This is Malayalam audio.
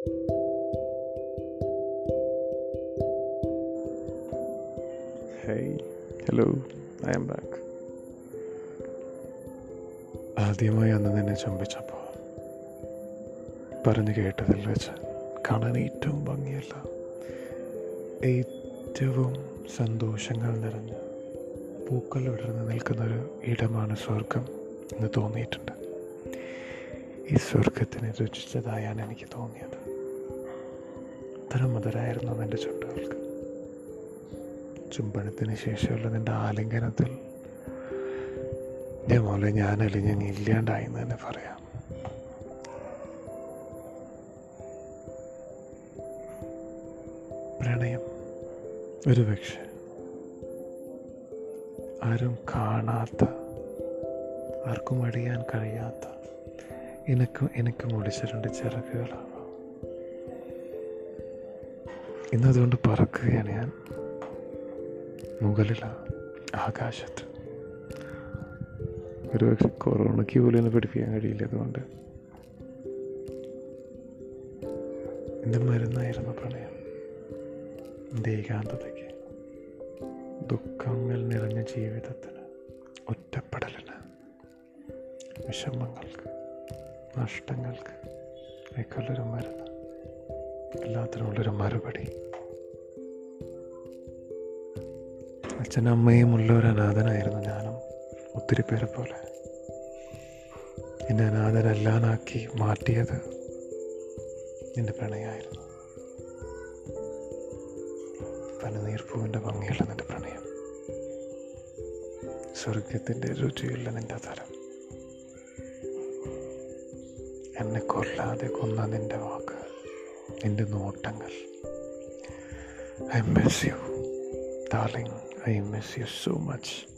Hey hello I'm back ആദ്യമായി അന്ന് നിന്നെ ചുംബിച്ചപ്പോൾ പറഞ്ഞു കേട്ടതിൽ വെച്ച് കാണാൻ ഏറ്റവും ഭംഗിയല്ല. ഏറ്റവും സന്തോഷങ്ങൾ നിറഞ്ഞ പൂക്കൾ വിടർന്ന് നിൽക്കുന്നൊരു ഇടമാണ് സ്വർഗം എന്ന് തോന്നിയിട്ടുണ്ട്. ഈ സ്വർഗത്തിനെ രുചിച്ചതായാണ് എനിക്ക് തോന്നിയത്. അത്ര മധുരായിരുന്നു നിന്റെ ചുണ്ടുകൾക്ക്. ചുംബനത്തിന് ശേഷമുള്ള നിന്റെ ആലിംഗനത്തിൽ എന്റെ മോലെ ഞാൻ അലിഞ്ഞ് ഇല്ലാണ്ടായി എന്ന് തന്നെ പറയാം. പ്രണയം ഒരു പക്ഷെ ആരും കാണാത്ത ആർക്കും അടിയാൻ കഴിയാത്ത എനിക്കും എനിക്കും മുടിച്ചിട്ടുണ്ട് ചിറകുകളാണ് ഇന്നതുകൊണ്ട് പറക്കുകയാണ് ഞാൻ. മുകളിലാണ് ആകാശത്ത്. ഒരു പക്ഷെ കൊറോണയ്ക്ക് പോലും ഒന്ന് പഠിപ്പിക്കാൻ കഴിയില്ല അതുകൊണ്ട്. എന്റെ മരുന്നായിരുന്നു പ്രണയം. എന്റെ ഏകാന്തതയ്ക്ക്. ദുഃഖങ്ങൾ നിറഞ്ഞ ജീവിതത്തിന് ഒറ്റപ്പെടലിന്. വിഷമങ്ങൾക്ക് നഷ്ടങ്ങൾക്ക് ഒക്കെയുള്ളൊരു മരുന്ന്. എല്ലാത്തിനുമുള്ളൊരു മറുപടി. അച്ഛനും അമ്മയും ഉള്ള ഒരു അനാഥനായിരുന്നു ഞാനും ഒത്തിരി പേരെ പോലെ. എന്നെ അനാഥനല്ലാനാക്കി മാറ്റിയത് എന്റെ പ്രണയമായിരുന്നു പനിനീർപ്പൂവിന്റെ ഭംഗിയുള്ള നിന്റെ പ്രണയം. സ്വർഗത്തിന്റെ രുചിയുള്ള നിന്റെ തരം എന്നെ കൊല്ലാതെ കൊന്ന നിന്റെ വാക്ക് നിന്റെ നോട്ടങ്ങൾ. I miss you darling I miss you so much